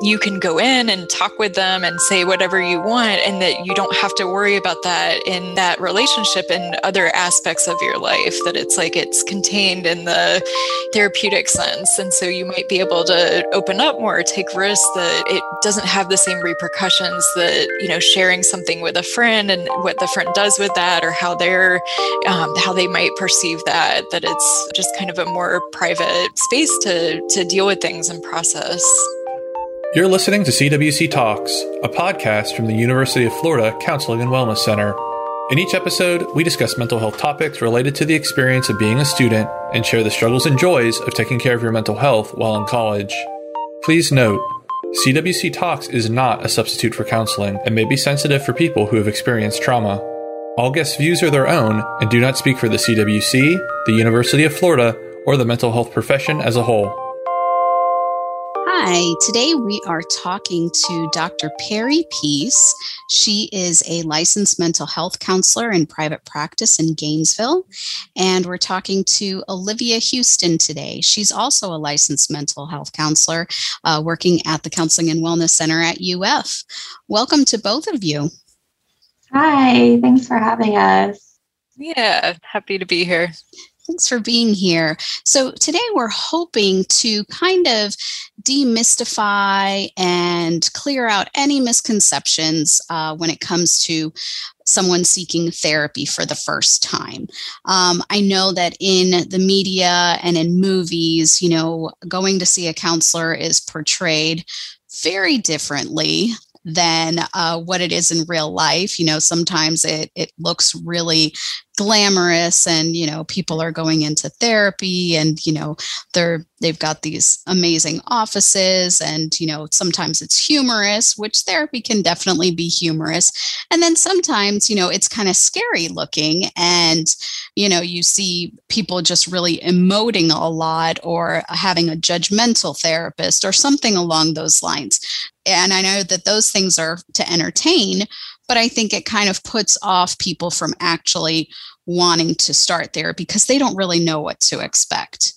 you can go in and talk with them and say whatever you want, and that you don't have to worry about that in that relationship and other aspects of your life, that it's like it's contained in the therapeutic sense. And so you might be able to open up more, take risks that it doesn't have the same repercussions that, you know, sharing something with a friend and what the friend does with that or how they're, um, how they might perceive that, that it's just kind of a more private space to, to deal with things and process. You're listening to CWC Talks, a podcast from the University of Florida Counseling and Wellness Center. In each episode, we discuss mental health topics related to the experience of being a student and share the struggles and joys of taking care of your mental health while in college. Please note, CWC Talks is not a substitute for counseling and may be sensitive for people who have experienced trauma. All guest views are their own and do not speak for the CWC, the University of Florida, or the mental health profession as a whole. Hi, today we are talking to Dr. Perry Peace. She is a licensed mental health counselor in private practice in Gainesville. And we're talking to Olivia Houston today. She's also a licensed mental health counselor uh, working at the Counseling and Wellness Center at UF. Welcome to both of you. Hi, thanks for having us. Yeah, happy to be here. Thanks for being here. So, today we're hoping to kind of demystify and clear out any misconceptions uh, when it comes to someone seeking therapy for the first time. Um, I know that in the media and in movies, you know, going to see a counselor is portrayed very differently than uh, what it is in real life. You know, sometimes it it looks really glamorous and you know people are going into therapy and you know they're they've got these amazing offices and you know sometimes it's humorous which therapy can definitely be humorous. And then sometimes you know it's kind of scary looking and you know you see people just really emoting a lot or having a judgmental therapist or something along those lines. And i know that those things are to entertain but I think it kind of puts off people from actually wanting to start there because they don't really know what to expect.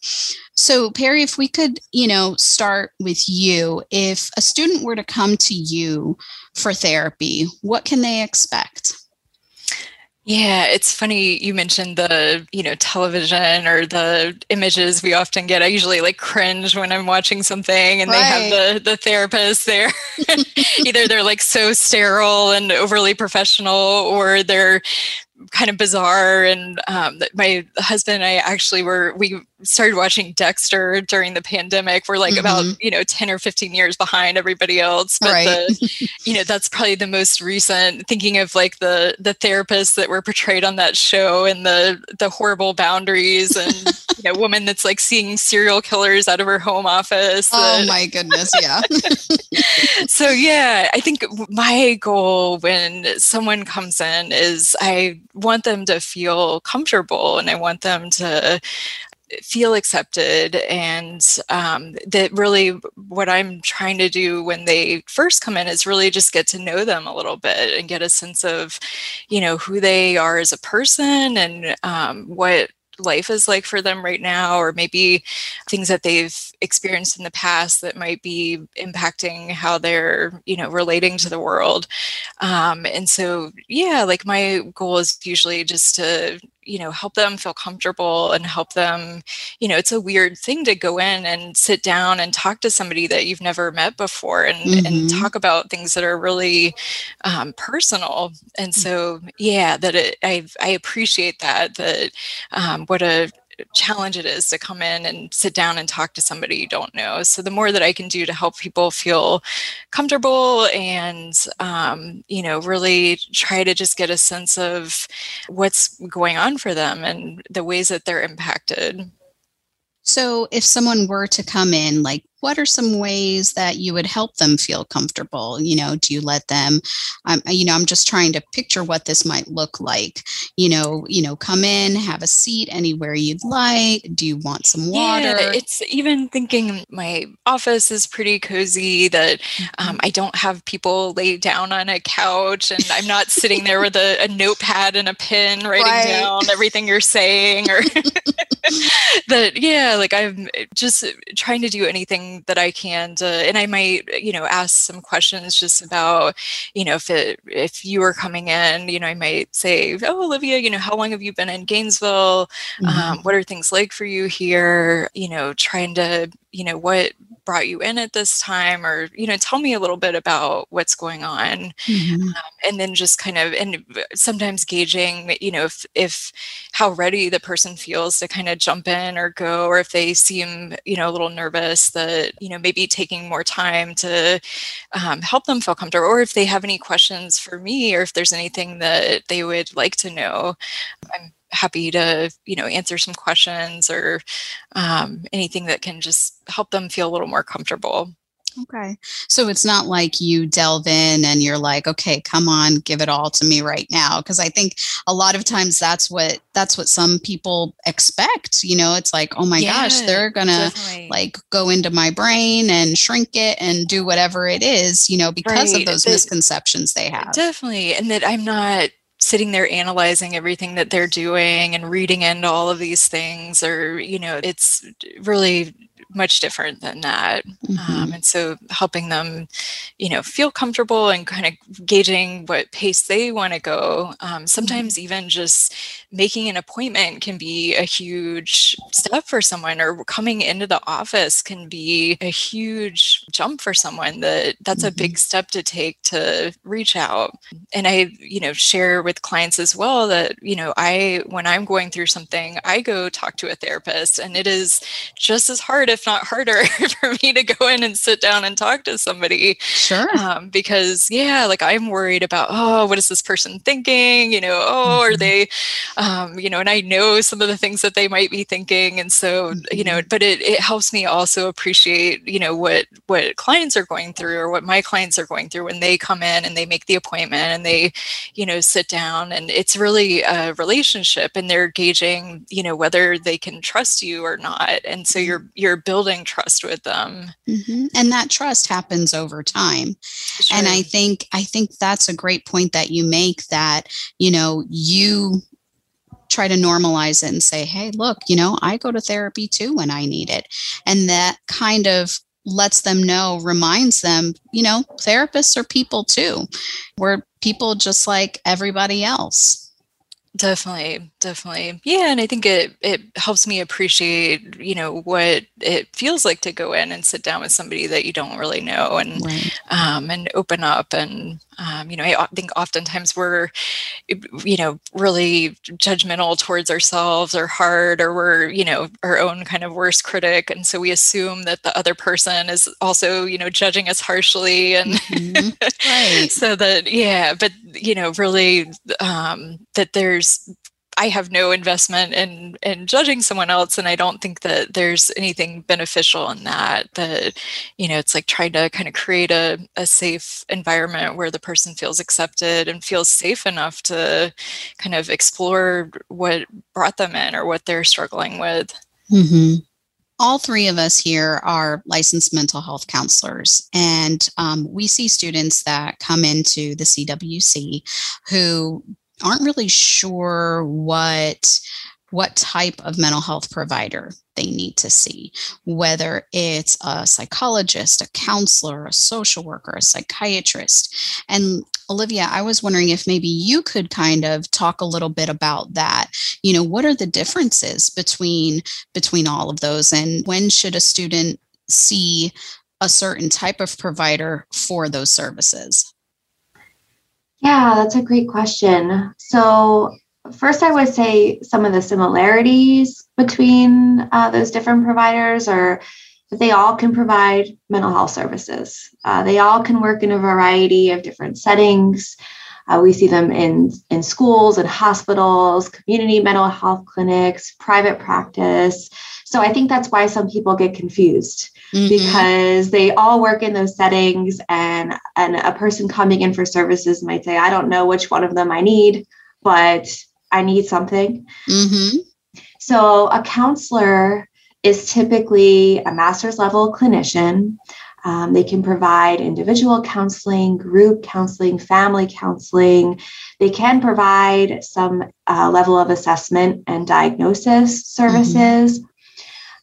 So, Perry, if we could, you know, start with you. If a student were to come to you for therapy, what can they expect? Yeah, it's funny you mentioned the, you know, television or the images we often get. I usually like cringe when I'm watching something and right. they have the the therapist there. Either they're like so sterile and overly professional or they're kind of bizarre. And um, my husband and I actually were, we started watching Dexter during the pandemic. We're like mm-hmm. about, you know, 10 or 15 years behind everybody else. But right. the, you know, that's probably the most recent thinking of like the, the therapists that were portrayed on that show and the, the horrible boundaries and, you know, woman that's like seeing serial killers out of her home office. Oh my goodness. Yeah. so yeah, I think my goal when someone comes in is I want them to feel comfortable and I want them to feel accepted and um, that really what i'm trying to do when they first come in is really just get to know them a little bit and get a sense of you know who they are as a person and um, what life is like for them right now, or maybe things that they've experienced in the past that might be impacting how they're, you know, relating to the world. Um, and so, yeah, like my goal is usually just to you know help them feel comfortable and help them you know it's a weird thing to go in and sit down and talk to somebody that you've never met before and mm-hmm. and talk about things that are really um, personal and so yeah that it, i i appreciate that that um, what a challenge it is to come in and sit down and talk to somebody you don't know. So the more that I can do to help people feel comfortable and um, you know really try to just get a sense of what's going on for them and the ways that they're impacted. So, if someone were to come in, like what are some ways that you would help them feel comfortable you know do you let them um, you know i'm just trying to picture what this might look like you know you know come in have a seat anywhere you'd like do you want some water yeah, it's even thinking my office is pretty cozy that um, mm-hmm. i don't have people lay down on a couch and i'm not sitting there with a, a notepad and a pen writing right. down everything you're saying or that yeah like i'm just trying to do anything anything that I can to, and I might, you know, ask some questions just about, you know, if it, if you were coming in, you know, I might say, oh, Olivia, you know, how long have you been in Gainesville? Mm-hmm. Um, what are things like for you here? You know, trying to, you know, what brought you in at this time or you know tell me a little bit about what's going on mm-hmm. um, and then just kind of and sometimes gauging you know if if how ready the person feels to kind of jump in or go or if they seem you know a little nervous that you know maybe taking more time to um, help them feel comfortable or if they have any questions for me or if there's anything that they would like to know i'm happy to you know answer some questions or um, anything that can just help them feel a little more comfortable okay so it's not like you delve in and you're like okay come on give it all to me right now because i think a lot of times that's what that's what some people expect you know it's like oh my yeah, gosh they're gonna definitely. like go into my brain and shrink it and do whatever it is you know because right. of those misconceptions they have definitely and that i'm not sitting there analyzing everything that they're doing and reading into all of these things or you know it's really much different than that. Mm-hmm. Um, and so helping them, you know, feel comfortable and kind of gauging what pace they want to go. Um, sometimes mm-hmm. even just making an appointment can be a huge step for someone or coming into the office can be a huge jump for someone that that's mm-hmm. a big step to take to reach out. And I, you know, share with clients as well that, you know, I, when I'm going through something, I go talk to a therapist and it is just as hard if if not harder for me to go in and sit down and talk to somebody. Sure. Um, because yeah, like I'm worried about, oh, what is this person thinking? You know, oh, mm-hmm. are they, um, you know, and I know some of the things that they might be thinking. And so, mm-hmm. you know, mm-hmm. but it, it helps me also appreciate, you know, what, what clients are going through or what my clients are going through when they come in and they make the appointment and they, you know, sit down and it's really a relationship and they're gauging, you know, whether they can trust you or not. And so mm-hmm. you're, you're building trust with them. Mm-hmm. and that trust happens over time. Sure. and i think i think that's a great point that you make that you know you try to normalize it and say hey look you know i go to therapy too when i need it. And that kind of lets them know reminds them you know therapists are people too. We're people just like everybody else. Definitely, definitely. Yeah, and I think it it helps me appreciate, you know, what it feels like to go in and sit down with somebody that you don't really know and right. um and open up and um, you know, I think oftentimes we're, you know, really judgmental towards ourselves or hard, or we're, you know, our own kind of worst critic. And so we assume that the other person is also, you know, judging us harshly. And mm-hmm. right. so that, yeah, but, you know, really um, that there's I have no investment in in judging someone else, and I don't think that there's anything beneficial in that. That you know, it's like trying to kind of create a, a safe environment where the person feels accepted and feels safe enough to kind of explore what brought them in or what they're struggling with. Mm-hmm all three of us here are licensed mental health counselors, and um, we see students that come into the CWC who aren't really sure what what type of mental health provider they need to see, whether it's a psychologist, a counselor, a social worker, a psychiatrist. And Olivia, I was wondering if maybe you could kind of talk a little bit about that. You know, what are the differences between between all of those and when should a student see a certain type of provider for those services? Yeah, that's a great question. So, first, I would say some of the similarities between uh, those different providers are that they all can provide mental health services. Uh, they all can work in a variety of different settings. Uh, we see them in, in schools and hospitals, community mental health clinics, private practice. So I think that's why some people get confused mm-hmm. because they all work in those settings and and a person coming in for services might say i don't know which one of them i need but i need something mm-hmm. so a counselor is typically a master's level clinician um, they can provide individual counseling, group counseling, family counseling. They can provide some uh, level of assessment and diagnosis services. Mm-hmm.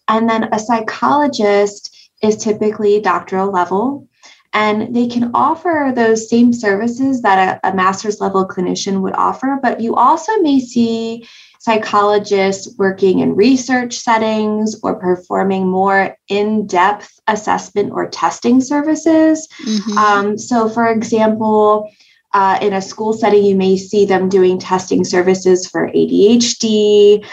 And then a psychologist is typically doctoral level and they can offer those same services that a, a, master's level clinician would offer but you also may see psychologists working in research settings or performing more in-depth assessment or testing services mm-hmm. um, so for example uh, in a school setting, you may see them doing testing services for ADHD,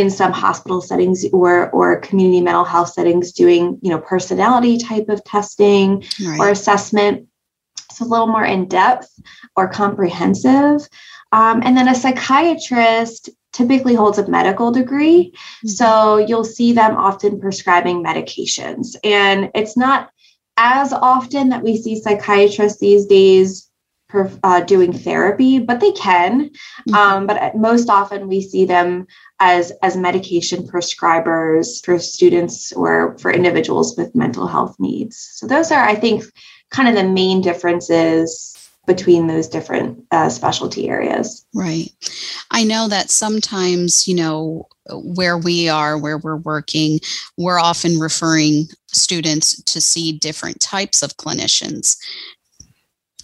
in some hospital settings or or community mental health settings doing you know personality type of testing right. or assessment it's a little more in depth or comprehensive um, and then a psychiatrist typically holds a medical degree mm-hmm. so you'll see them often prescribing medications and it's not as often that we see psychiatrists these days uh, doing therapy, but they can. Mm-hmm. Um, but most often we see them as as medication prescribers for students or for individuals with mental health needs. So those are, I think, kind of the main differences between those different uh, specialty areas. Right. I know that sometimes, you know, where we are, where we're working, we're often referring students to see different types of clinicians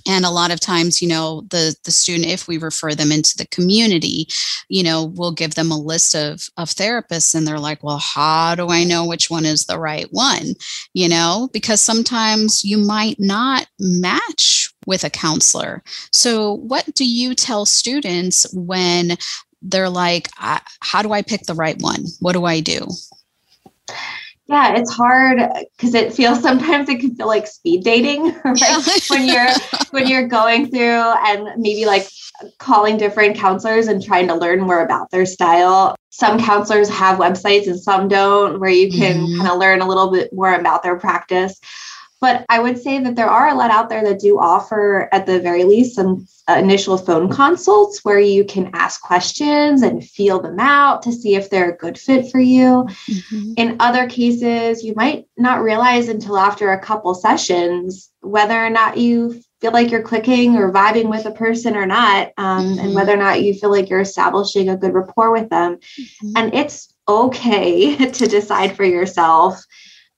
and a lot of times you know the the student if we refer them into the community you know we'll give them a list of of therapists and they're like well how do i know which one is the right one? You know because sometimes you might not match with a counselor. So what do you tell students when they're like how do i pick the right one? What do i do yeah it's hard because it feels sometimes it can feel like speed dating right yeah. when you're when you're going through and maybe like calling different counselors and trying to learn more about their style some counselors have websites and some don't where you can mm-hmm. kind of learn a little bit more about their practice but I would say that there are a lot out there that do offer, at the very least, some initial phone consults where you can ask questions and feel them out to see if they're a good fit for you. Mm-hmm. In other cases, you might not realize until after a couple sessions whether or not you feel like you're clicking or vibing with a person or not, um, mm-hmm. and whether or not you feel like you're establishing a good rapport with them. Mm-hmm. And it's okay to decide for yourself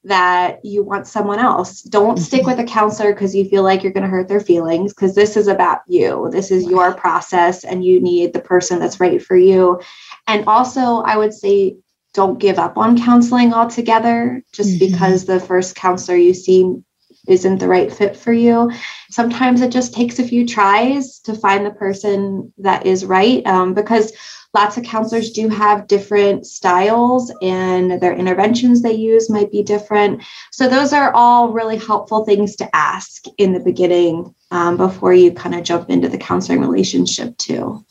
that you want someone else. Don't mm-hmm. stick with a counselor because you feel like you're going to hurt their feelings because this is about you. This is your process and you need the person that's right for you. And also, I would say don't give up on counseling altogether just mm-hmm. because the first counselor you see isn't the right fit for you. Sometimes it just takes a few tries to find the person that is right um, because lots of counselors do have different styles and their interventions they use might be different. So, those are all really helpful things to ask in the beginning um, before you kind of jump into the counseling relationship, too.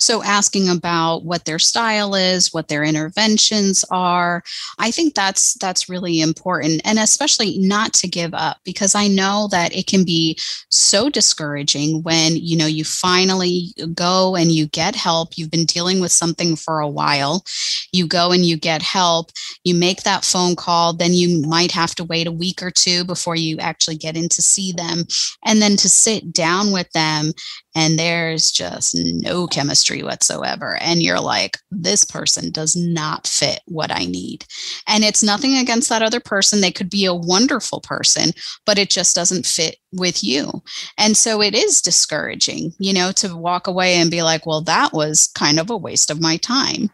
So, asking about what their style is, what their interventions are, I think that's that's really important, and especially not to give up because I know that it can be so discouraging when you know you finally go and you get help. You've been dealing with something for a while, you go and you get help. You make that phone call, then you might have to wait a week or two before you actually get in to see them, and then to sit down with them and there's just no chemistry whatsoever. And you're like, this person does not fit what I need. And it's nothing against that other person. They could be a wonderful person, but it just doesn't fit with you. And so it is discouraging, you know, to walk away and be like, well, that was kind of a waste of my time.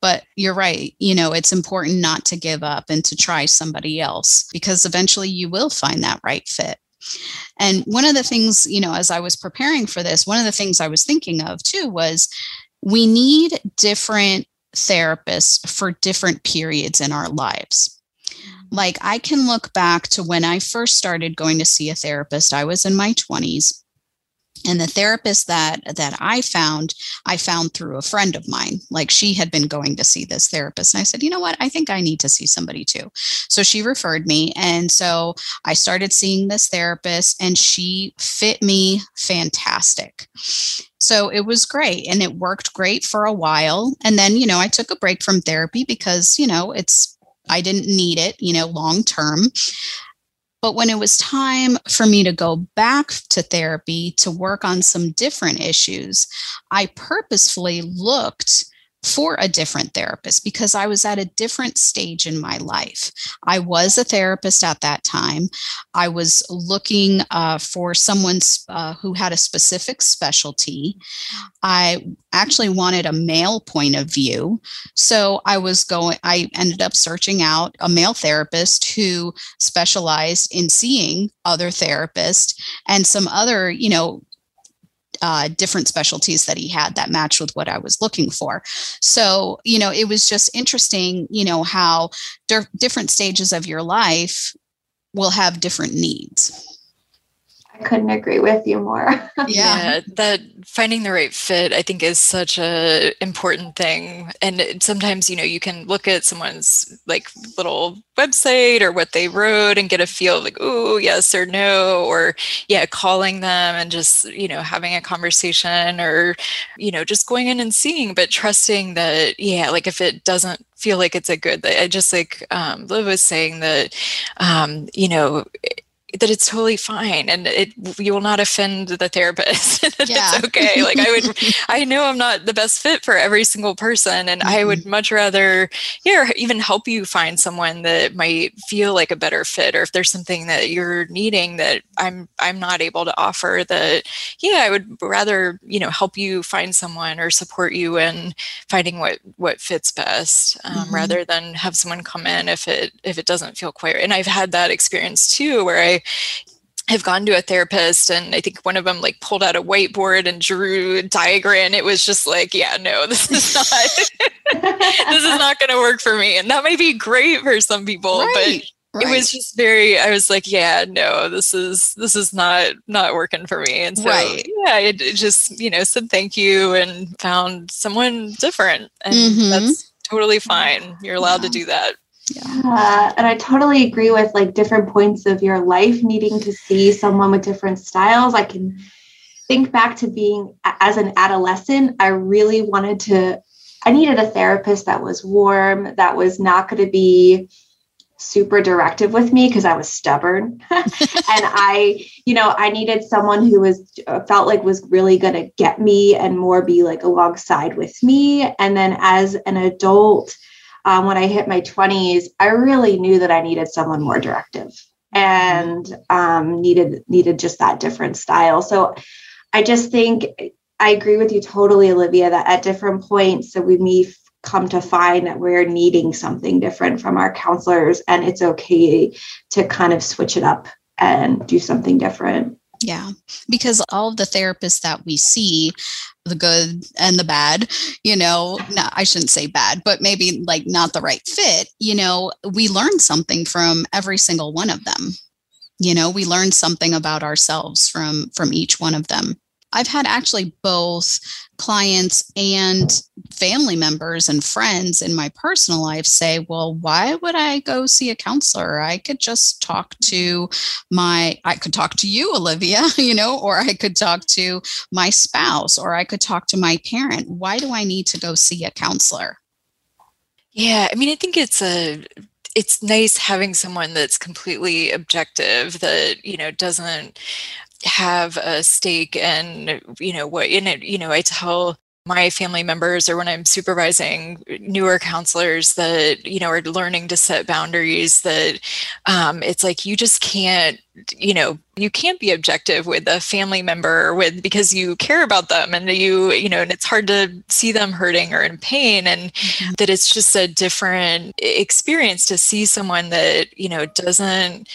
But you're right. You know, it's important not to give up and to try somebody else because eventually you will find that right fit. And one of the things, you know, as I was preparing for this, one of the things I was thinking of too was we need different therapists for different periods in our lives. Mm-hmm. Like I can look back to when I first started going to see a therapist, I was in my 20s and the therapist that that i found i found through a friend of mine like she had been going to see this therapist and i said you know what? I think i need to see somebody too. So she referred me and so i started seeing this therapist and she fit me fantastic. So it was great and it worked great for a while and then you know i took a break from therapy because you know it's i didn't need it you know long term but when it was time for me to go back to therapy to work on some different issues, I purposefully looked for a different therapist because I was at a different stage in my life. I was a therapist at that time. I was looking uh, for someone uh, who had a specific specialty. I actually wanted a male point of view. So I was going, I ended up searching out a male therapist who specialized in seeing other therapists and some other, you know, uh, different specialties that he had that matched with what I was looking for. So, you know, it was just interesting, you know, how di- different stages of your life will have different needs. I couldn't agree with you more. yeah. yeah. that finding the right fit I think is such a important thing and sometimes you know you can look at someone's like little website or what they wrote and get a feel like oh yes or no or yeah calling them and just you know having a conversation or you know just going in and seeing but trusting that yeah like if it doesn't feel like it's a good i just like um, liv was saying that um, you know that it's totally fine and it you will not offend the therapist yeah. it's okay like i would i know i'm not the best fit for every single person and mm-hmm. i would mm-hmm. much rather yeah even help you find someone that might feel like a better fit or if there's something that you're needing that i'm i'm not able to offer that yeah i would rather you know help you find someone or support you in finding what what fits best um, mm-hmm. rather than have someone come in if it if it doesn't feel quite right. and i've had that experience too where i have gone to a therapist and I think one of them like pulled out a whiteboard and drew a diagram. It was just like, yeah, no, this is not this is not going to work for me. And that might be great for some people, right, but right. it was just very I was like, yeah, no, this is this is not not working for me. And so right. yeah, it, it just, you know, said thank you and found someone different. And mm-hmm. that's totally fine. You're allowed yeah. to do that. Yeah. Uh, and I totally agree with like different points of your life needing to see someone with different styles. I can think back to being as an adolescent, I really wanted to, I needed a therapist that was warm, that was not going to be super directive with me because I was stubborn. and I, you know, I needed someone who was uh, felt like was really going to get me and more be like alongside with me. And then as an adult, um, when I hit my 20s, I really knew that I needed someone more directive and um, needed needed just that different style. So I just think I agree with you totally, Olivia, that at different points that we may come to find that we're needing something different from our counselors, and it's okay to kind of switch it up and do something different. Yeah, because all of the therapists that we see, the good and the bad, you know, no, I shouldn't say bad, but maybe like not the right fit, you know, we learn something from every single one of them. You know, we learn something about ourselves from from each one of them. I've had actually both clients and family members and friends in my personal life say, well, why would I go see a counselor? I could just talk to my, I could talk to you, Olivia, you know, or I could talk to my spouse, or I could talk to my parent. Why do I need to go see a counselor? Yeah, I mean, I think it's a it's nice having someone that's completely objective that you know doesn't have a stake in you know what in it you know i tell my family members or when i'm supervising newer counselors that you know are learning to set boundaries that um, it's like you just can't you know you can't be objective with a family member with because you care about them and you you know and it's hard to see them hurting or in pain and mm-hmm. that it's just a different experience to see someone that you know doesn't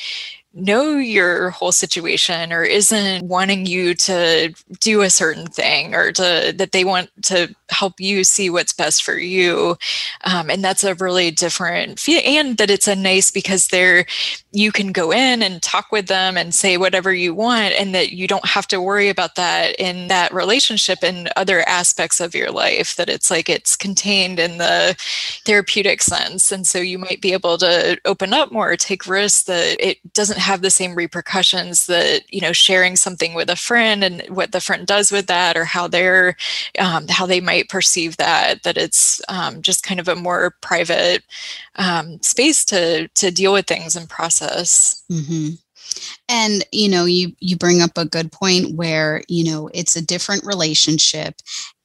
know your whole situation or isn't wanting you to do a certain thing or to that they want to help you see what's best for you um, and that's a really different and that it's a nice because they're you can go in and talk with them and say whatever you want and that you don't have to worry about that in that relationship and other aspects of your life that it's like it's contained in the therapeutic sense and so you might be able to open up more take risks that it doesn't have the same repercussions that you know sharing something with a friend and what the friend does with that or how they're um, how they might perceive that that it's um, just kind of a more private um, space to to deal with things and process mm-hmm. and you know you you bring up a good point where you know it's a different relationship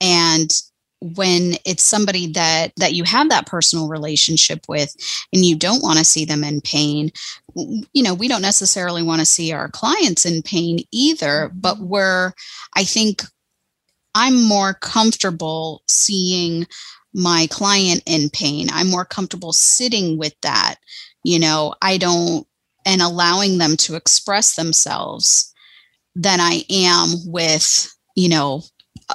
and when it's somebody that that you have that personal relationship with and you don't want to see them in pain you know we don't necessarily want to see our clients in pain either but mm-hmm. we're i think i'm more comfortable seeing my client in pain i'm more comfortable sitting with that you know i don't and allowing them to express themselves than i am with you know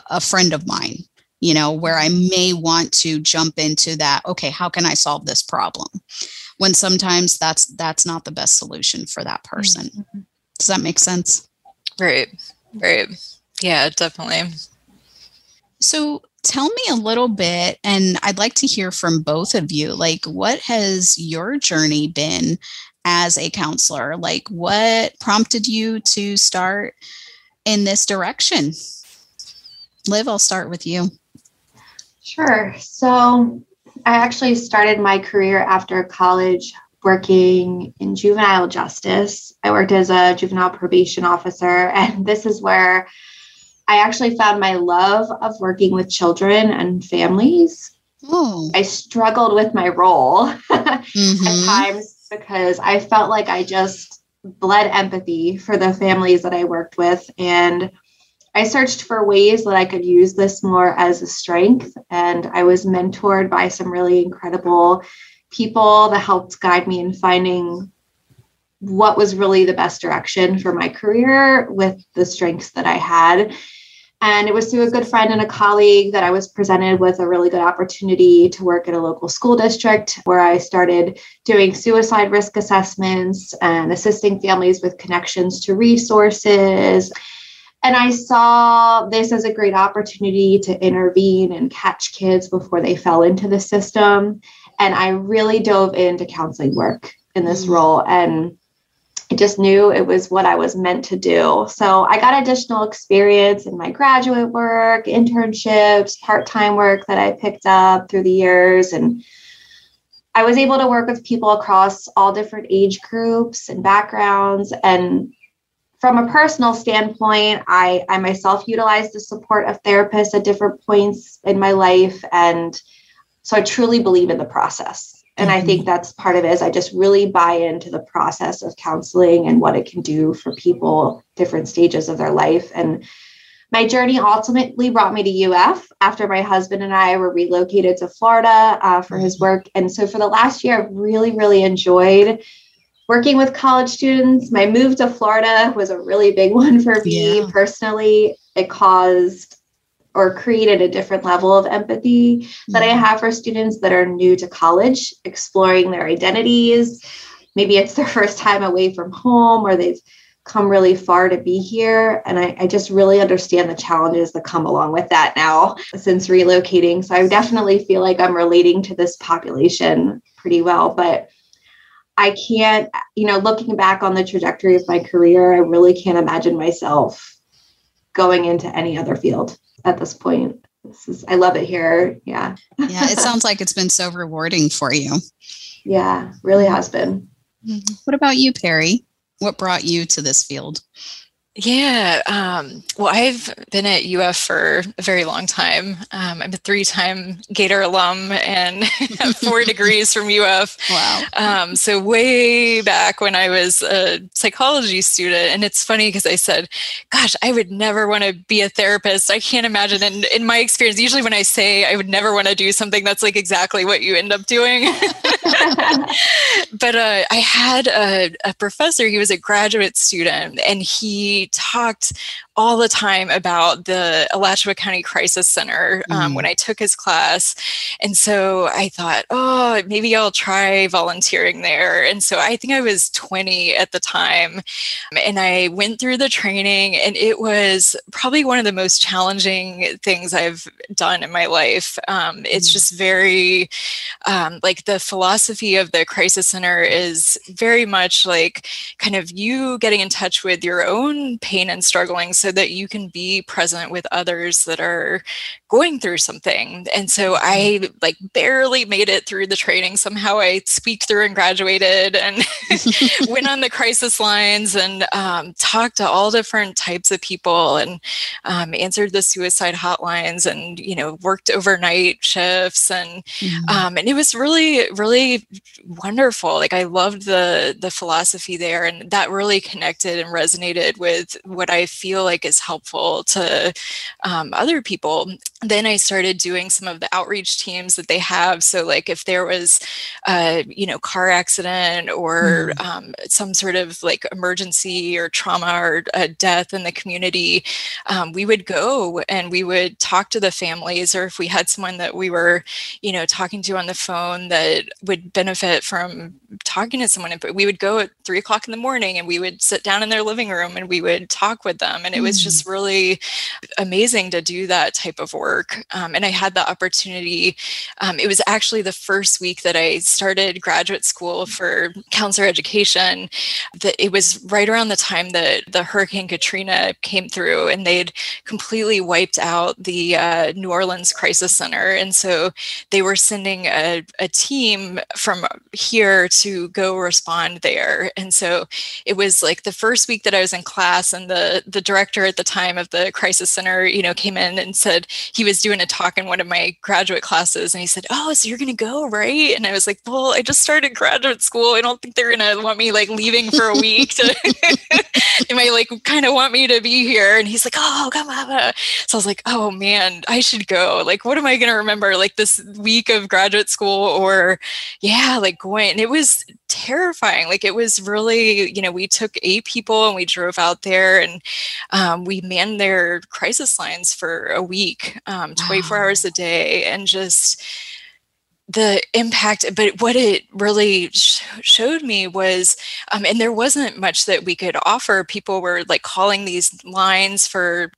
a friend of mine you know, where I may want to jump into that, okay, how can I solve this problem? When sometimes that's that's not the best solution for that person. Mm-hmm. Does that make sense? Right. Right. Yeah, definitely. So tell me a little bit and I'd like to hear from both of you. Like what has your journey been as a counselor? Like what prompted you to start in this direction? Liv, I'll start with you. Sure. So I actually started my career after college working in juvenile justice. I worked as a juvenile probation officer, and this is where I actually found my love of working with children and families. Oh. I struggled with my role mm-hmm. at times because I felt like I just bled empathy for the families that I worked with. And I searched for ways that I could use this more as a strength. And I was mentored by some really incredible people that helped guide me in finding what was really the best direction for my career with the strengths that I had. And it was through a good friend and a colleague that I was presented with a really good opportunity to work at a local school district where I started doing suicide risk assessments and assisting families with connections to resources and I saw this as a great opportunity to intervene and catch kids before they fell into the system. And I really dove into counseling work in this mm. role. And I just knew it was what I was meant to do. So I got additional experience in my graduate work, internships, part time work that I picked up through the years. And I was able to work with people across all different age groups and backgrounds. And from a personal standpoint, I, I myself utilized the support of therapists at different points in my life. And so I truly believe in the process. And mm-hmm. I think that's part of it is I just really buy into the process of counseling and what it can do for people, different stages of their life. And my journey ultimately brought me to UF after my husband and I were relocated to Florida uh, for his mm-hmm. work. And so for the last year, I've really, really enjoyed working with college students. My move to Florida was a really big one for me yeah. personally. It caused or created a different level of empathy mm-hmm. that I mm-hmm. have for students that are new to college, exploring their identities. Maybe it's their first time away from home or they've come really far to be here. And I, I, just really understand the challenges that come along with that now since relocating. So I definitely feel like I'm relating to this population pretty well. But I can't, you know, looking back on the trajectory of my career, I really can't imagine myself going into any other field at this point. This is, I love it here. Yeah. yeah. It sounds like it's been so rewarding for you. Yeah, really has been. What about you, Perry? What brought you to this field? Yeah. Um, well, I've been at UF for a very long time. Um, I'm a three time Gator alum and have four degrees from UF. Wow. Um, so, way back when I was a psychology student, and it's funny because I said, Gosh, I would never want to be a therapist. I can't imagine. And in my experience, usually when I say I would never want to do something, that's like exactly what you end up doing. but uh, I had a, a professor, he was a graduate student, and he talked all the time about the Alachua County Crisis Center um, mm when I took his class. And so I thought, oh, maybe I'll try volunteering there. And so I think I was 20 at the time. And I went through the training, and it was probably one of the most challenging things I've done in my life. Um, it's mm just very um, like the philosophy of the Crisis Center is very much like kind of you getting in touch with your own pain and struggling. So that you can be present with others that are going through something. And so I like barely made it through the training. Somehow I squeaked through and graduated and went on the crisis lines and um, talked to all different types of people and um, answered the suicide hotlines and you know worked overnight shifts and mm-hmm. um, and it was really really wonderful. Like I loved the the philosophy there and that really connected and resonated with what I feel like is helpful to um, other people then I started doing some of the outreach teams that they have. So, like if there was, a you know, car accident or mm. um, some sort of like emergency or trauma or a death in the community, um, we would go and we would talk to the families, or if we had someone that we were, you know, talking to on the phone that would benefit from talking to someone, but we would go at three o'clock in the morning and we would sit down in their living room and we would talk with them, and it was mm. just really amazing to do that type of work work. Um, and I had the opportunity. Um, it was actually the first week that I started graduate school for counselor education. That it was right around the time that the Hurricane Katrina came through, and they'd completely wiped out the uh, New Orleans Crisis Center. And so they were sending a, a team from here to go respond there. And so it was like the first week that I was in class, and the the director at the time of the crisis center, you know, came in and said he was doing a talk in one of my graduate classes and he said, Oh, so you're going to go, right? And I was like, Well, I just started graduate school. I don't think they're going to want me like leaving for a week. To, they might like kind of want me to be here. And he's like, Oh, come on. So I was like, Oh man, I should go. Like, what am I going to remember? Like this week of graduate school or, yeah, like going. And it was terrifying. Like, it was really, you know, we took eight people and we drove out there and um, we manned their crisis lines for a week um, 24 wow. hours a day and just the impact but what it really sh- showed me was um, and there wasn't much that we could offer people were like calling these lines for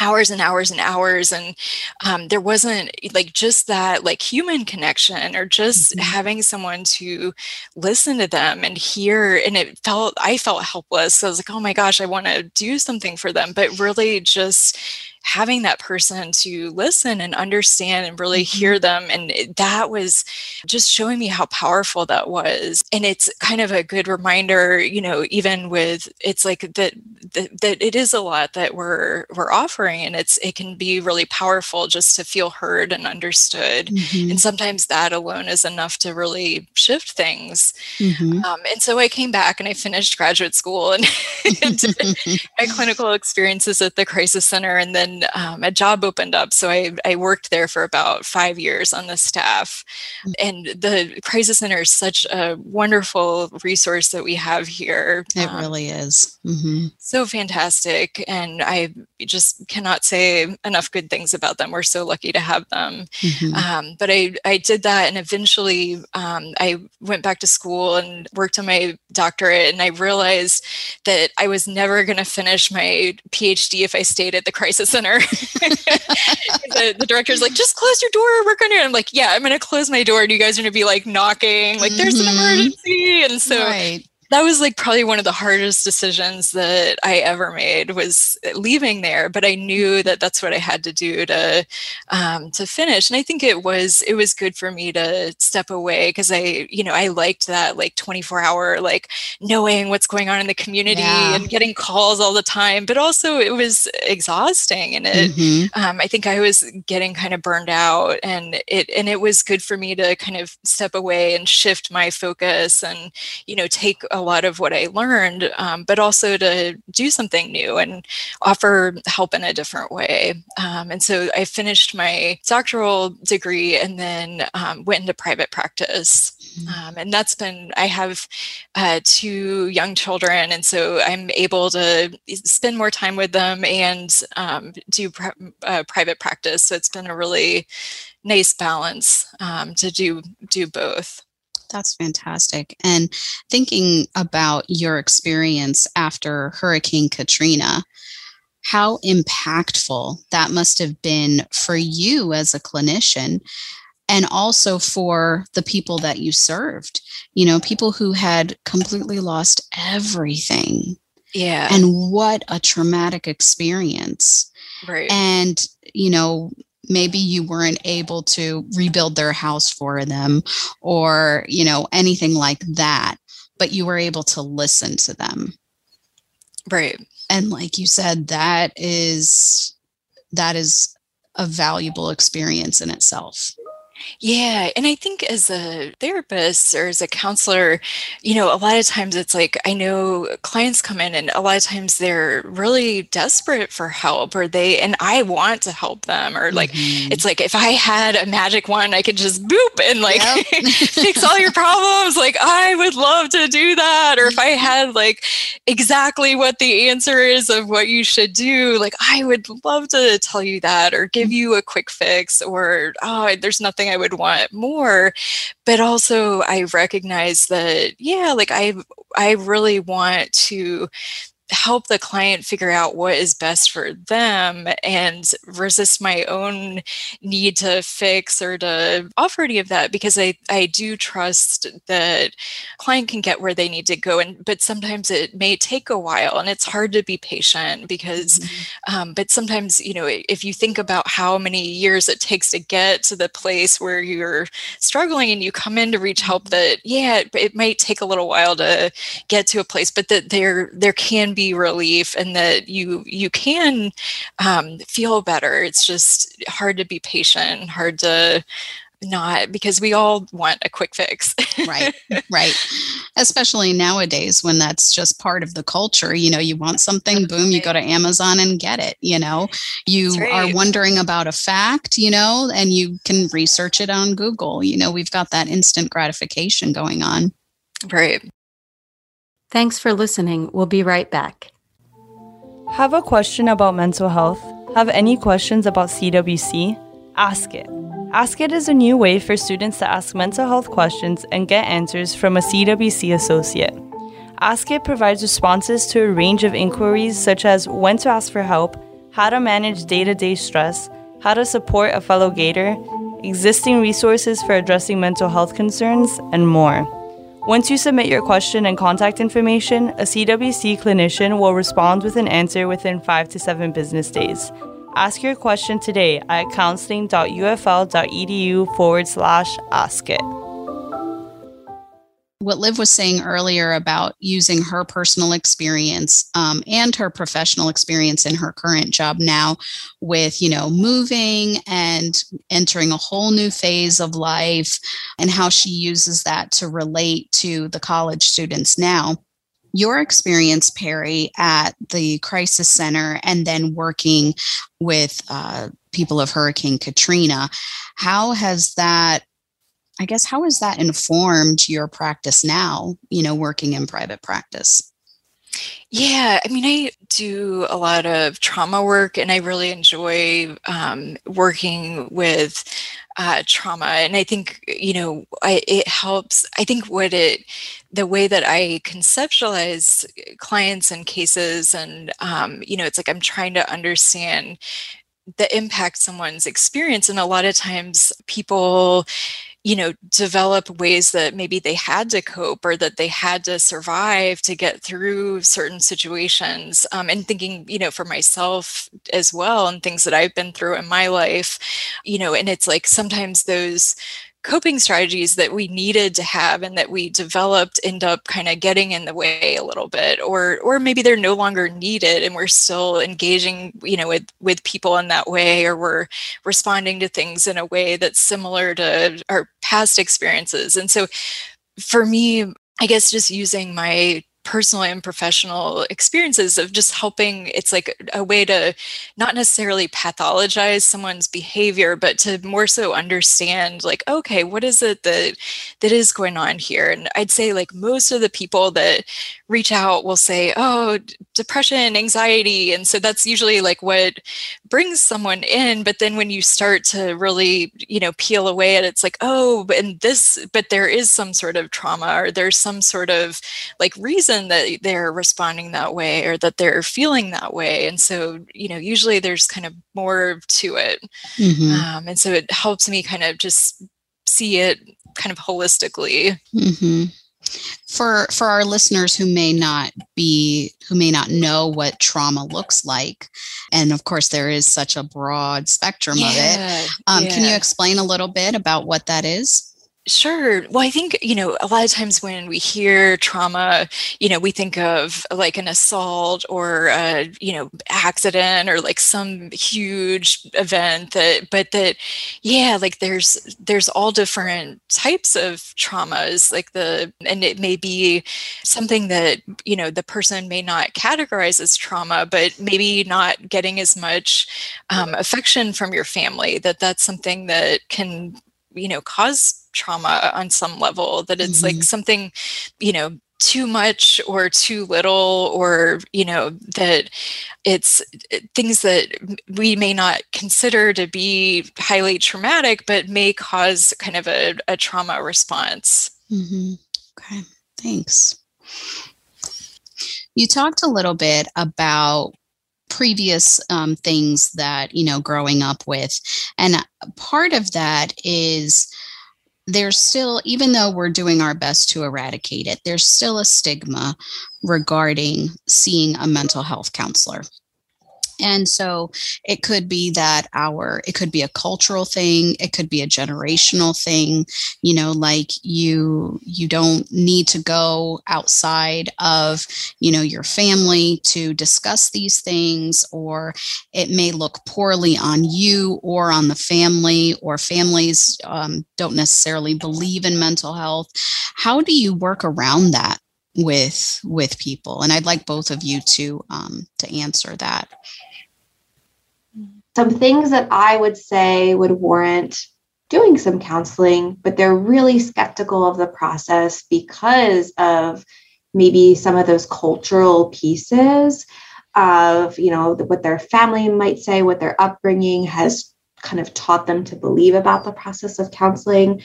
hours and hours and hours and um, there wasn't like just that like human connection or just mm-hmm. having someone to listen to them and hear and it felt i felt helpless so i was like oh my gosh i want to do something for them but really just having that person to listen and understand and really mm-hmm. hear them and that was just showing me how powerful that was and it's kind of a good reminder you know even with it's like that that, that it is a lot that we're we're offering and it's it can be really powerful just to feel heard and understood mm-hmm. and sometimes that alone is enough to really shift things mm-hmm. um, and so i came back and i finished graduate school and my clinical experiences at the crisis center and then then um, a job opened up. So I, I worked there for about five years on the staff. Mm. And the Crisis Center is such a wonderful resource that we have here. It um, really is. Mm-hmm. So fantastic. And I just cannot say enough good things about them. We're so lucky to have them. Mm-hmm. Um, but I, I did that. And eventually um, I went back to school and worked on my doctorate. And I realized that I was never going to finish my PhD if I stayed at the Crisis Center center. the, the, director's like, just close your door. We're going to. I'm like, yeah, I'm going to close my door. And you guys are going to be like knocking, like, there's an mm-hmm. emergency. And so right that was like probably one of the hardest decisions that I ever made was leaving there. But I knew that that's what I had to do to um, to finish. And I think it was it was good for me to step away because I you know I liked that like 24 hour like knowing what's going on in the community yeah. and getting calls all the time. But also it was exhausting and it mm-hmm. um, I think I was getting kind of burned out and it and it was good for me to kind of step away and shift my focus and you know take a a lot of what I learned, um, but also to do something new and offer help in a different way. Um, and so I finished my doctoral degree and then um, went into private practice. Mm-hmm. Um, and that's been, I have uh, two young children, and so I'm able to spend more time with them and um, do uh, private practice. So it's been a really nice balance um, to do do both. That's fantastic. And thinking about your experience after Hurricane Katrina, how impactful that must have been for you as a clinician and also for the people that you served. You know, people who had completely lost everything. Yeah. And what a traumatic experience. Right. And, you know, maybe you weren't able to rebuild their house for them or, you know, anything like that, but you were able to listen to them. Right. And like you said, that is that is a valuable experience in itself. Yeah. And I think as a therapist or as a counselor, you know, a lot of times it's like I know clients come in and a lot of times they're really desperate for help or they, and I want to help them. Or like, mm-hmm. it's like if I had a magic wand, I could just boop and like yep. fix all your problems. Like, I would love to do that. Or if I mm-hmm. had like exactly what the answer is of what you should do, like, I would love to tell you that or give mm-hmm. you a quick fix or, oh, there's nothing I would want more. But also I recognize that, yeah, like I I really want to help the client figure out what is best for them and resist my own need to fix or to offer any of that because I, I do trust that client can get where they need to go and but sometimes it may take a while and it's hard to be patient because mm-hmm. um, but sometimes you know if you think about how many years it takes to get to the place where you're struggling and you come in to reach help mm-hmm. that yeah it, it might take a little while to get to a place but that there there can be be relief and that you you can um, feel better it's just hard to be patient hard to not because we all want a quick fix. right, right. Especially nowadays when that's just part of the culture. You know, you want something, boom, you go to Amazon and get it. You know, you right. are wondering about a fact, you know, and you can research it on Google. You know, we've got that instant gratification going on. Right. Thanks for listening. We'll be right back. Have a question about mental health? Have any questions about CWC? Ask It. Ask It is a new way for students to ask mental health questions and get answers from a CWC associate. Ask It provides responses to a range of inquiries such as when to ask for help, how to manage day to day stress, how to support a fellow Gator, existing resources for addressing mental health concerns, and more. Once you submit your question and contact information, a CWC clinician will respond with an answer within 5 to 7 business days. Ask your question today at counseling.ufl.edu forward slash ask it what Liv was saying earlier about using her personal experience um, and her professional experience in her current job now with, you know, moving and entering a whole new phase of life and how she uses that to relate to the college students now. Your experience, Perry, at the crisis center and then working with uh, people of Hurricane Katrina, how has that I guess how has that informed your practice now, you know, working in private practice? Yeah, I mean, I do a lot of trauma work and I really enjoy um, working with uh, trauma. And I think, you know, I, it helps. I think what it, the way that I conceptualize clients and cases, and, um, you know, it's like I'm trying to understand the impact someone's experience. And a lot of times people, you know develop ways that maybe they had to cope or that they had to survive to get through certain situations um, and thinking you know for myself as well and things that i've been through in my life you know and it's like sometimes those coping strategies that we needed to have and that we developed end up kind of getting in the way a little bit or or maybe they're no longer needed and we're still engaging you know with with people in that way or we're responding to things in a way that's similar to our past experiences. And so for me I guess just using my personal and professional experiences of just helping it's like a way to not necessarily pathologize someone's behavior but to more so understand like okay what is it that that is going on here? And i'd say like most of the people that reach out will say oh depression anxiety and so that's usually like what brings someone in but then when you start to really you know peel away at it, it's like oh and this but there is some sort of trauma or there's some sort of like reason that they're responding that way or that they're feeling that way. And so, you know, usually there's kind of more to it. Mm-hmm. Um, and so it helps me kind of just see it kind of holistically. Mm-hmm. For for our listeners who may not be who may not know what trauma looks like and of course there is such a broad spectrum yeah, of it um, yeah. can you explain a little bit about what that is Sure. Well, I think, you know, a lot of times when we hear trauma, you know, we think of like an assault or a, you know, accident or like some huge event that, but that, yeah, like there's, there's all different types of traumas, like the, and it may be something that, you know, the person may not categorize as trauma, but maybe not getting as much um, affection from your family, that that's something that can you know cause trauma on some level that it's mm-hmm. like something you know too much or too little or you know that it's eh, things that we may not consider to be highly traumatic but may cause kind of a, a trauma response mm-hmm. okay thanks you talked a little bit about previous um, things that you know growing up with. And part of that is there's still even though we're doing our best to eradicate it there's still a stigma regarding seeing a mental health counselor and so it could be that our, it could be a cultural thing, it could be a generational thing, you know, like you, you don't need to go outside of, you know, your family to discuss these things, or it may look poorly on you or on the family, or families um, don't necessarily believe in mental health. How do you work around that? with with people and i'd like both of you to um to answer that some things that I would say would warrant doing some counseling, but they're really skeptical of the process because of maybe some of those cultural pieces of, you know, what their family might say, what their upbringing has kind of taught them to believe about the process of counseling.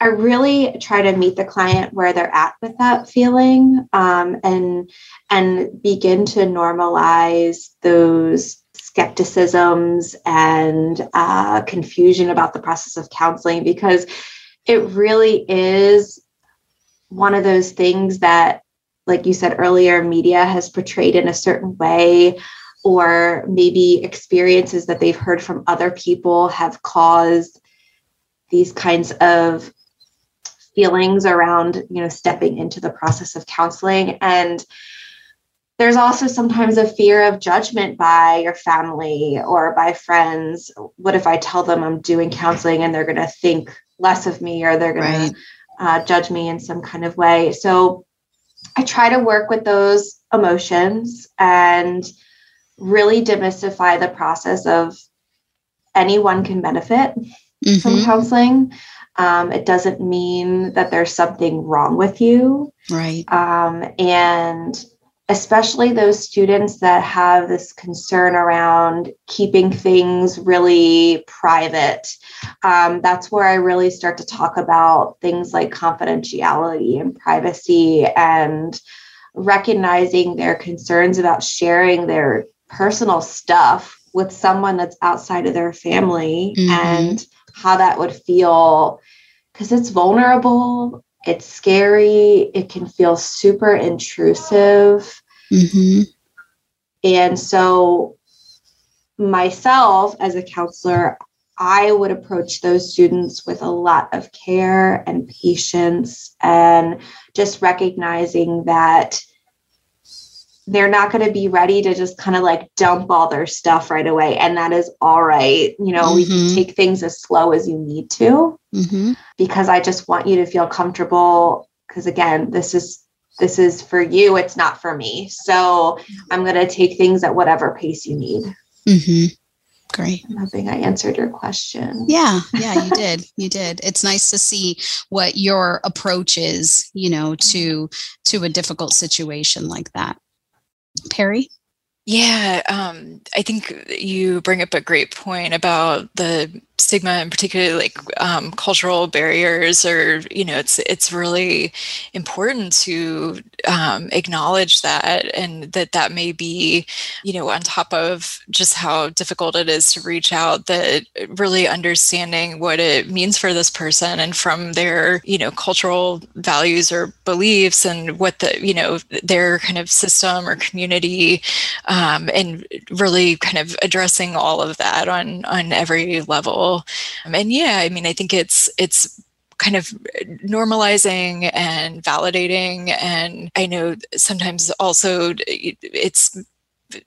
I really try to meet the client where they're at with that feeling um, and and begin to normalize those skepticisms and uh, confusion about the process of counseling because it really is one of those things that like you said earlier media has portrayed in a certain way or maybe experiences that they've heard from other people have caused these kinds of feelings around you know stepping into the process of counseling. And there's also sometimes a fear of judgment by your family or by friends. What if I tell them I'm doing counseling and they're going to think less of me or they're going right. to uh, judge me in some kind of way? So I try to work with those emotions and really demystify the process of anyone can benefit mm-hmm. from counseling. Um, it doesn't mean that there's something wrong with you. Right. Um, and especially those students that have this concern around keeping things really private. Um, that's where I really start to talk about things like confidentiality and privacy and recognizing their concerns about sharing their personal stuff with someone that's outside of their family mm-hmm. and how that would feel because it's vulnerable it's scary. It can feel super intrusive. Mm-hmm. And so, myself as a counselor, I would approach those students with a lot of care and patience and just recognizing that they're not going to be ready to just kind of like dump all their stuff right away. And that is all right. You know, mm-hmm. we can mm-hmm. take things as slow as you need to mm-hmm. because I just want you to feel comfortable. Because again, this is this is for you it's not for me so i'm going to take things at whatever pace you need mm-hmm. great i'm hoping i answered your question yeah yeah you did you did it's nice to see what your approach is you know to to a difficult situation like that Perry? Yeah, um, I think you bring up a great point about the stigma and particularly like um, cultural barriers or you know it's it's really important to um, acknowledge that and that that may be you know on top of just how difficult it is to reach out that really understanding what it means for this person and from their you know cultural values or beliefs and what the you know their kind of system or community um, and really kind of addressing all of that on on every level um, and yeah i mean i think it's it's kind of normalizing and validating. And i know sometimes also it's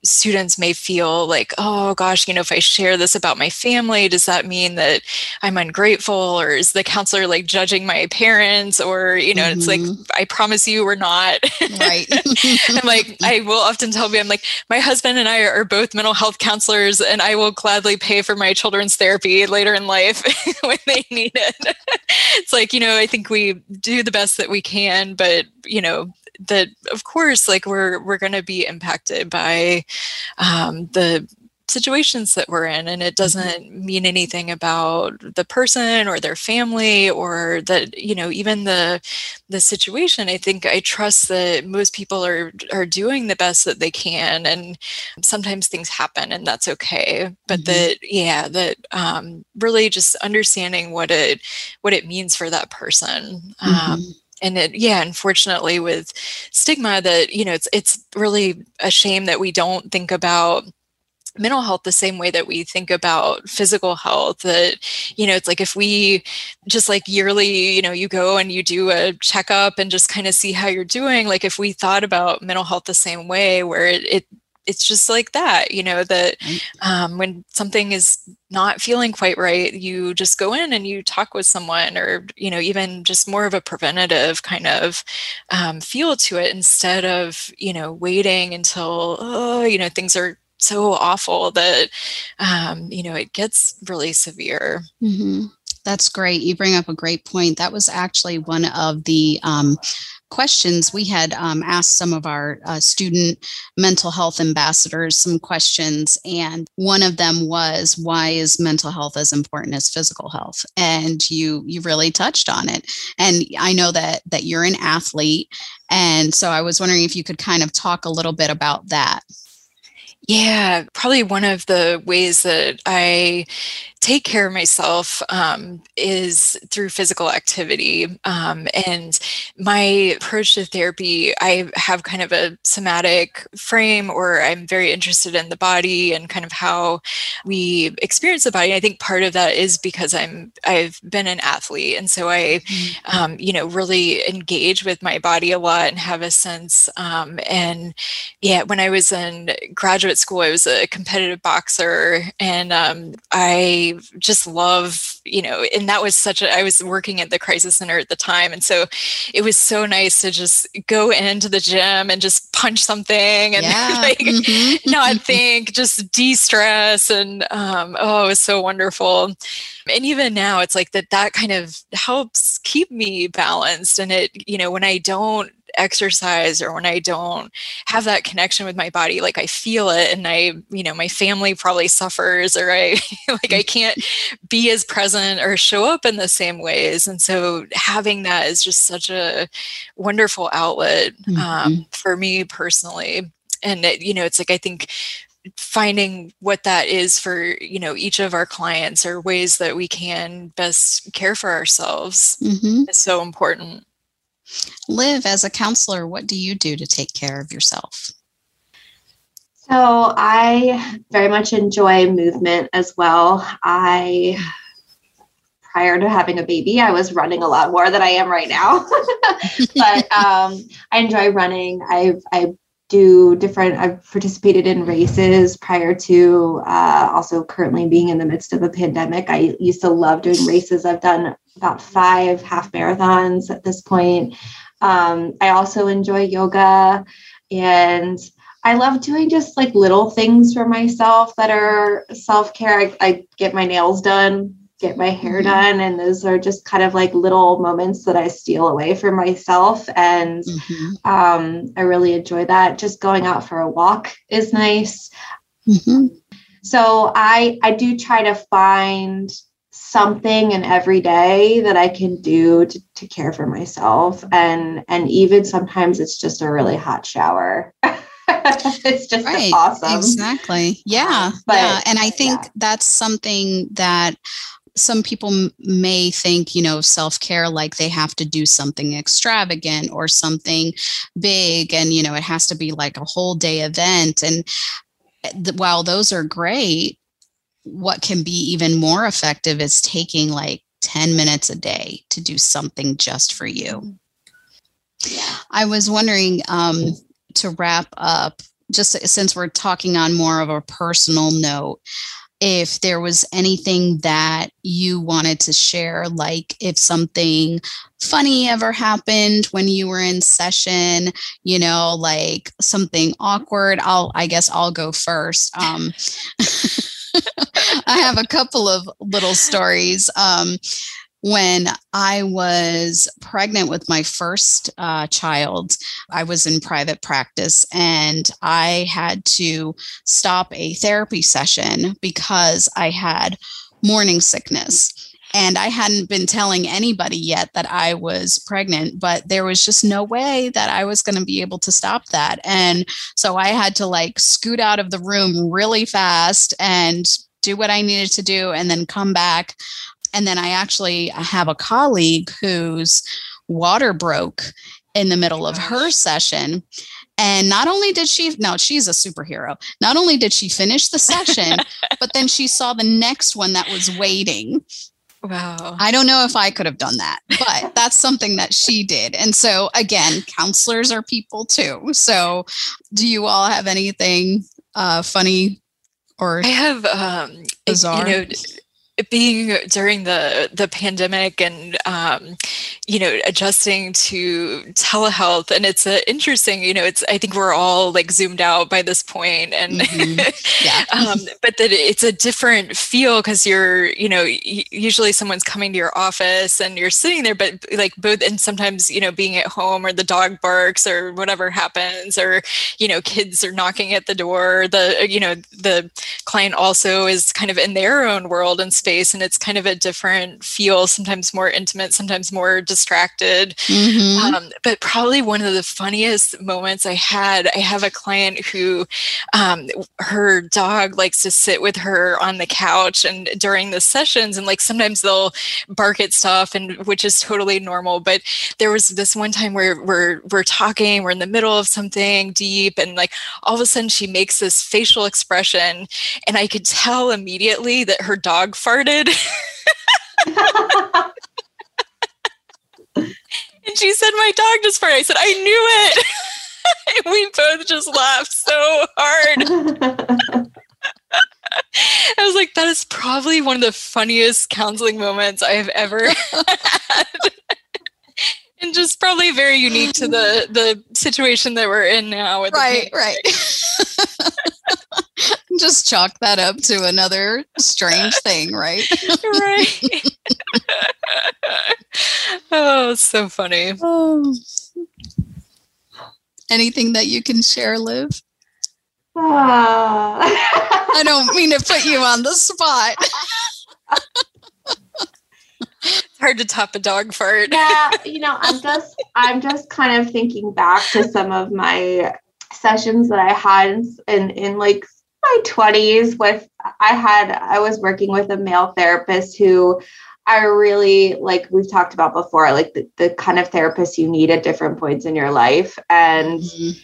students may feel like, oh gosh, you know, if I share this about my family, does that mean that I'm ungrateful? Or is the counselor like judging my parents? Or, you know, mm-hmm. it's like, mm-hmm. I promise you we're not. Right. I'm like, I will often tell me, I'm like, my husband and I are both mental health counselors, and I will gladly pay for my children's therapy later in life when they need it. it's like, you know, I think we do the best that we can, but, you know, that of course like we're we're going to be impacted by um, the situations that we're in and it mm-hmm. doesn't mean anything about the person or their family or that you know even the the situation i think i trust that most people are are doing the best that they can and sometimes things happen and that's okay but mm-hmm. that yeah that um, really just understanding what it what it means for that person um, mm-hmm. um, and it yeah unfortunately with stigma that you know it's it's really a shame that we don't think about mental health the same way that we think about physical health that you know it's like if we just like yearly you know you go and you do a checkup and just kind of see how you're doing like if we thought about mental health the same way where it, it it's just like that you know that um, when something is not feeling quite right you just go in and you talk with someone or you know even just more of a preventative kind of um, feel to it instead of you know waiting until oh you know things are so awful that um, you know it gets really severe mm-hmm. That's great. You bring up a great point. That was actually one of the um, questions we had um, asked some of our uh, student mental health ambassadors some questions and one of them was why is mental health as important as physical health? And you you really touched on it. And i know that that you're an athlete and so i was wondering if you could kind of talk a little bit about that. Yeah, probably one of the ways that I take care of myself um, is through physical activity. Um, and my approach to therapy, I have kind of a somatic frame, or I'm very interested in the body and kind of how we experience the body. I think part of that is because I'm I've been an athlete, and so I, mm-hmm. um, you know, really engage with my body a lot and have a sense. Um, and yeah, when I was in graduate school, I was a competitive boxer, and um, I just love, you know, and that was such a, I was working at the crisis center at the time. And so it was so nice to just go into the gym and just punch something and yeah. like mm-hmm. not think, just de stress. And um, oh, it was so wonderful. And even now, it's like that, that kind of helps keep me balanced. And it, you know, when I don't exercise or when I don't have that connection with my body, like I feel it and I, you know, my family probably suffers or I like I can't be as present or show up in the same ways. And so having that is just such a wonderful outlet um, mm-hmm. for me personally. And it, you know, it's like I think finding what that is for you know each of our clients or ways that we can best care for ourselves mm-hmm. is so important Liv, as a counselor, what do you do to take care of yourself? So, I very much enjoy movement as well. I, prior to having a baby, I was running a lot more than I am right now. but um, I enjoy running. I've, I do different, I've participated in races prior to uh, also currently being in the midst of a pandemic. I used to love doing races. I've done about five half marathons at this point. Um, I also enjoy yoga and I love doing just like little things for myself that are self care. I, I, get my nails done, get my hair mm-hmm. done, and those are just kind of like little moments that I steal away from myself. And mm-hmm. um, I really enjoy that. Just going out for a walk is nice. Mm-hmm. So I I do try to find something in every day that I can do to, to care for myself. And and even sometimes it's just a really hot shower. it's just right. awesome. Exactly. Yeah. But, yeah. And I think yeah. that's something that some people may think, you know, self care like they have to do something extravagant or something big, and, you know, it has to be like a whole day event. And eh, th- while those are great, what can be even more effective is taking like 10 minutes a day to do something just for you. I was wondering um, to wrap up, just since we're talking on more of a personal note, if there was anything that you wanted to share, like if something funny ever happened when you were in session, you know, like something awkward. I'll, I guess I'll go first. Um, I have a couple of little stories. Um, when I was pregnant with my first uh, child, I was in private practice and I had to stop a therapy session because I had morning sickness. And I hadn't been telling anybody yet that I was pregnant, but there was just no way that I was going to be able to stop that. And so I had to like scoot out of the room really fast and do what I needed to do and then come back and then I actually have a colleague whose water broke in the middle of her session. And not only did she, no, she's a superhero. Not only did she finish the session, but then she saw the next one that was waiting. Wow. I don't know if I could have done that, but that's something that she did. And so, again, counselors are people too. So, do you all have anything uh, funny or I have um, bizarre? You know, being during the the pandemic and um, you know adjusting to telehealth and it's a interesting you know it's i think we're all like zoomed out by this point and mm-hmm. yeah. um, but that it's a different feel because you're you know usually someone's coming to your office and you're sitting there but like both and sometimes you know being at home or the dog barks or whatever happens or you know kids are knocking at the door the you know the client also is kind of in their own world and space space and it's kind of a different feel sometimes more intimate sometimes more distracted. Mm-hmm. um, but probably one of the funniest moments i had i have a client who um, her dog likes to sit with her on the couch and during the sessions and like sometimes they'll bark at stuff and which is totally normal. But there was this one time where we're we're talking we're in the middle of something deep and like all of a sudden she makes this facial expression and i could tell immediately that her dog farted farted. and she said, My dog just farted. I said, I knew it. we both just laughed so hard. I was like, that is probably one of the funniest counseling moments I have ever had. and just probably very unique to the the situation that we're in now. right, right. Just chalk that up to another strange thing, right? right. oh, so funny. Oh. Anything that you can share, Liv? Ah. I don't mean to put you on the spot. it's hard to top a dog fart. yeah, you know, I'm just I'm just kind of thinking back to some of my sessions that I had in in like my 20s with I had I was working with a male therapist who I really like we've talked about before like the, the kind of therapist you need at different points in your life and mm-hmm.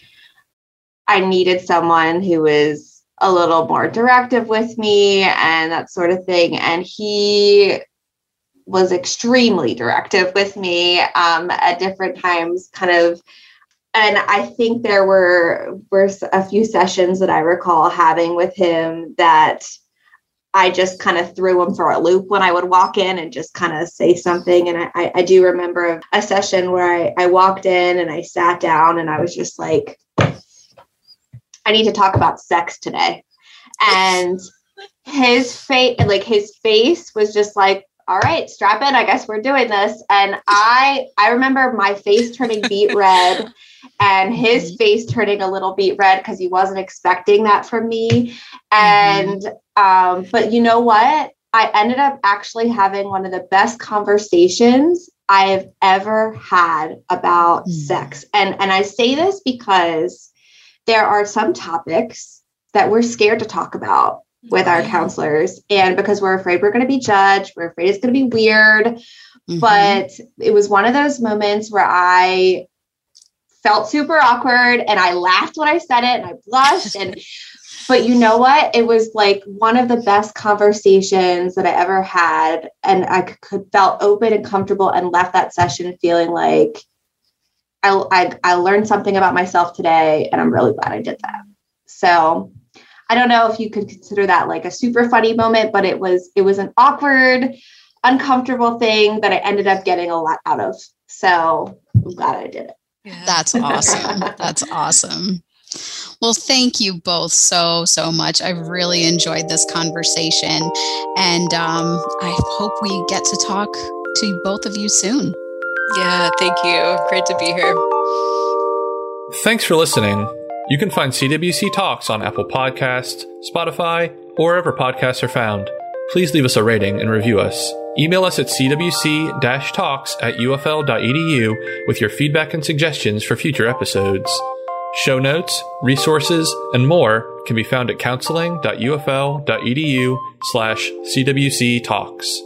I needed someone who was a little more directive with me and that sort of thing and he was extremely directive with me um, at different times kind of and I think there were were a few sessions that I recall having with him that I just kind of threw him for a loop when I would walk in and just kind of say something. And I, I do remember a session where I, I walked in and I sat down and I was just like, I need to talk about sex today. And his face, like his face was just like, all right, strap in. I guess we're doing this. And I I remember my face turning beet red and his mm-hmm. face turning a little beet red because he wasn't expecting that from me. Mm-hmm. And um, but you know what? I ended up actually having one of the best conversations I've ever had about mm. sex. And and I say this because there are some topics that we're scared to talk about with our counselors and because we're afraid we're going to be judged, we're afraid it's going to be weird. Mm-hmm. But it was one of those moments where I felt super awkward and I laughed when I said it and I blushed and but you know what? It was like one of the best conversations that i ever had and i could felt open and comfortable and left that session feeling like I, I, I learned something about myself today and i'm really glad i did that. So i don't know if you could consider that like a super funny moment but it was it was an awkward uncomfortable thing that i ended up getting a lot out of. So i'm glad i did it yeah. That's awesome. That's awesome. Well, thank you both so, so much. I've really enjoyed this conversation. And um, I hope we get to talk to both of you soon. Yeah, thank you. Great to be here. Thanks for listening. You can find CWC Talks on Apple Podcasts, Spotify, or wherever podcasts are found. Please leave us a rating and review us. Email us at cwc talks at ufl.edu with your feedback and suggestions for future episodes. Show notes, resources, and more can be found at counseling.ufl.edu slash cwc talks.